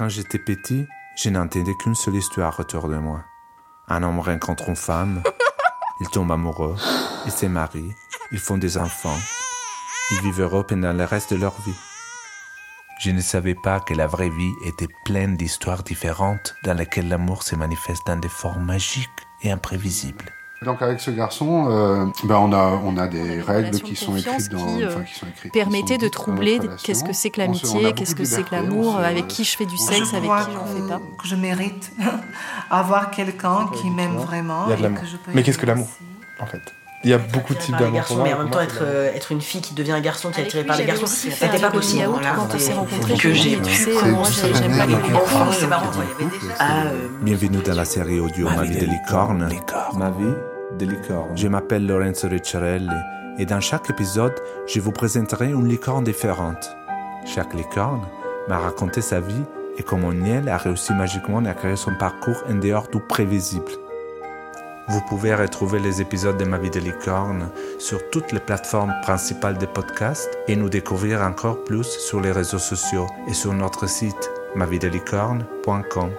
Quand j'étais petit, je n'entendais qu'une seule histoire autour de moi. Un homme rencontre une femme, il tombe amoureux, il se marie, ils font des enfants, ils vivent heureux pendant le reste de leur vie. Je ne savais pas que la vraie vie était pleine d'histoires différentes dans lesquelles l'amour se manifeste dans des formes magiques et imprévisibles. Donc avec ce garçon, euh, ben on a on a des règles relation qui sont écrites dans, qui, euh, enfin, qui sont écrites. permettait qui de troubler qu'est-ce que c'est que l'amitié, qu'est-ce que c'est que l'amour, avec qui je fais du sexe, se- avec qui j'en fais pas. que je mérite avoir quelqu'un qui m'aime vraiment. Il y a de l'amour. je Mais qu'est-ce que l'amour. En fait? Il y a beaucoup de types d'amour. mais en même temps, être, euh, être une fille qui devient un garçon qui est Avec attiré lui, par les garçons, c'était pas possible. quand on s'est rencontrés. que je j'ai tu sais, C'est- marrant, euh, Bienvenue dans la série audio Ma vie de licorne. Ma vie Je m'appelle Lorenzo Ricciarelli et dans chaque épisode, je vous présenterai une licorne différente. Chaque licorne m'a raconté sa vie et comment Niel a réussi magiquement à créer son parcours en dehors du prévisible. Vous pouvez retrouver les épisodes de Ma vie de licorne sur toutes les plateformes principales de podcast et nous découvrir encore plus sur les réseaux sociaux et sur notre site mavidelicorne.com.